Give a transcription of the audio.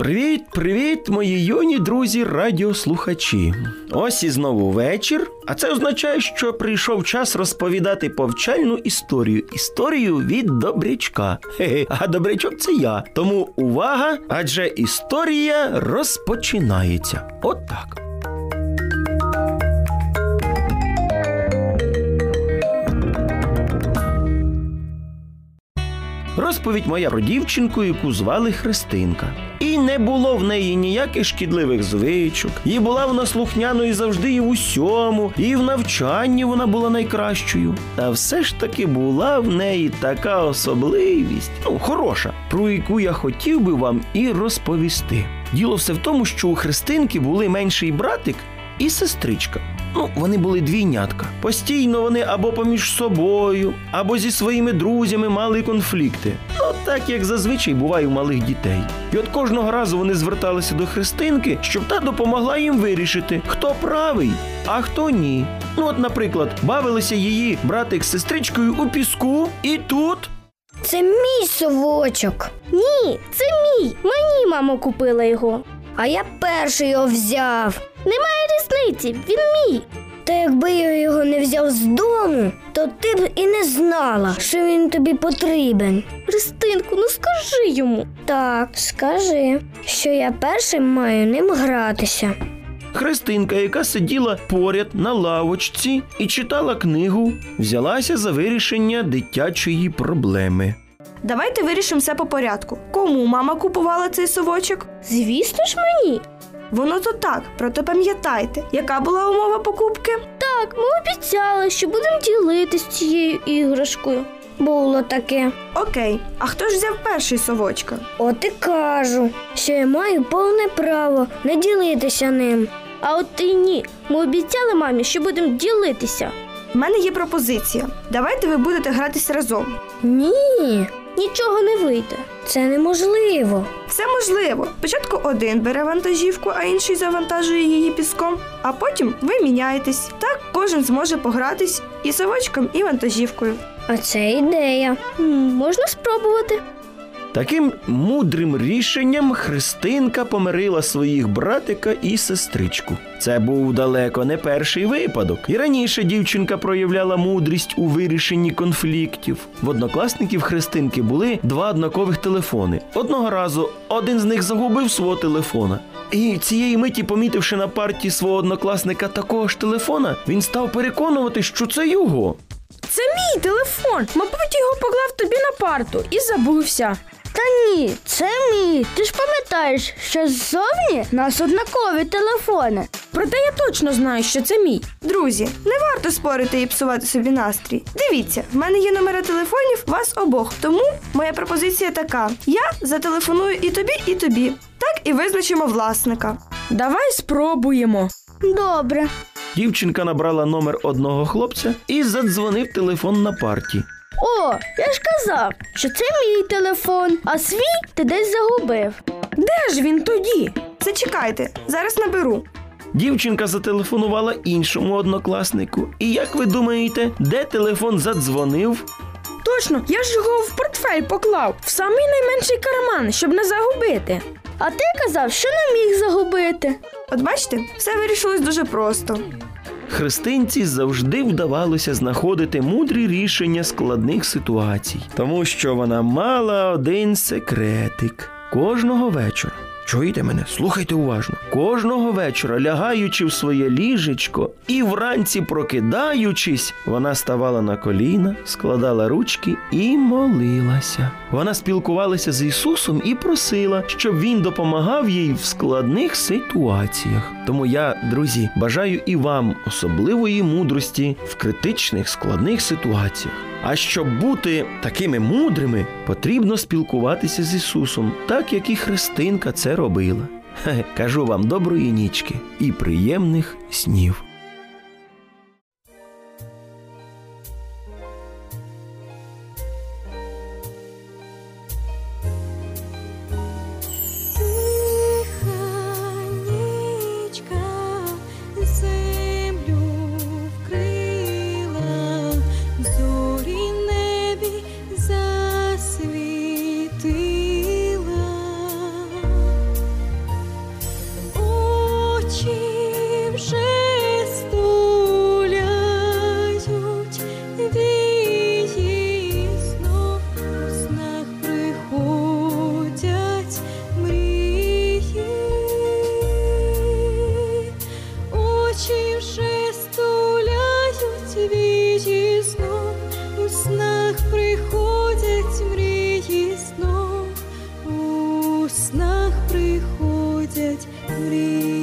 Привіт, привіт, мої юні друзі, радіослухачі. Ось і знову вечір. А це означає, що прийшов час розповідати повчальну історію. Історію від добрячка. Хе-хе, а добрячок це я. Тому увага, адже історія розпочинається. От. Розповідь моя про дівчинку, яку звали Христинка. І не було в неї ніяких шкідливих звичок. І була вона слухняною завжди і в усьому, і в навчанні вона була найкращою. Та все ж таки була в неї така особливість, ну, хороша, про яку я хотів би вам і розповісти. Діло все в тому, що у Христинки були менший братик і сестричка. Ну, вони були двійнятка. Постійно вони або поміж собою, або зі своїми друзями мали конфлікти. Ну, так як зазвичай буває у малих дітей. І от кожного разу вони зверталися до Христинки, щоб та допомогла їм вирішити, хто правий, а хто ні. Ну, от, наприклад, бавилися її братик з сестричкою у піску, і тут. Це мій совочок. Ні, це мій. Мені мама купила його. А я перший його взяв. Немає різниці, він мій. Та якби я його не взяв з дому, то ти б і не знала, що він тобі потрібен. Христинку, ну скажи йому. Так, скажи, що я першим маю ним гратися. Христинка, яка сиділа поряд на лавочці і читала книгу, взялася за вирішення дитячої проблеми. Давайте вирішимо все по порядку. Кому мама купувала цей совочок? Звісно ж мені. Воно то так, проте пам'ятайте, яка була умова покупки? Так, ми обіцяли, що будемо ділитись цією іграшкою. Було таке. Окей, а хто ж взяв перший совочка? От і кажу, що я маю повне право не ділитися ним. А от і ні. Ми обіцяли мамі, що будемо ділитися. В мене є пропозиція. Давайте ви будете гратись разом. Ні, Нічого не вийде. це неможливо. Це можливо. Спочатку один бере вантажівку, а інший завантажує її піском, а потім ви міняєтесь. Так кожен зможе погратись і совочком, і вантажівкою. А це ідея. М, можна спробувати. Таким мудрим рішенням Христинка помирила своїх братика і сестричку. Це був далеко не перший випадок. І раніше дівчинка проявляла мудрість у вирішенні конфліктів. В однокласників Христинки були два однакових телефони. Одного разу один з них загубив свого телефона. І цієї миті, помітивши на парті свого однокласника такого ж телефона, він став переконувати, що це його. Це мій телефон. Мабуть, його поклав тобі на парту і забувся. Та ні, це мій. Ти ж пам'ятаєш, що ззовні нас однакові телефони. Проте я точно знаю, що це мій. Друзі, не варто спорити і псувати собі настрій. Дивіться, в мене є номери телефонів вас обох. Тому моя пропозиція така: я зателефоную і тобі, і тобі. Так і визначимо власника. Давай спробуємо. Добре. Дівчинка набрала номер одного хлопця і задзвонив телефон на парті. О, я ж казав, що це мій телефон, а свій ти десь загубив. Де ж він тоді? Зачекайте, зараз наберу. Дівчинка зателефонувала іншому однокласнику. І як ви думаєте, де телефон задзвонив? Точно, я ж його в портфель поклав в самий найменший карман, щоб не загубити. А ти казав, що не міг загубити. От бачите, все вирішилось дуже просто. Христинці завжди вдавалося знаходити мудрі рішення складних ситуацій, тому що вона мала один секретик кожного вечора. Чуєте мене? Слухайте уважно. Кожного вечора, лягаючи в своє ліжечко і вранці прокидаючись, вона ставала на коліна, складала ручки і молилася. Вона спілкувалася з Ісусом і просила, щоб він допомагав їй в складних ситуаціях. Тому я, друзі, бажаю і вам особливої мудрості в критичних складних ситуаціях. А щоб бути такими мудрими, потрібно спілкуватися з Ісусом, так як і Христинка це робила. Кажу вам доброї нічки і приємних снів. летить, мрій.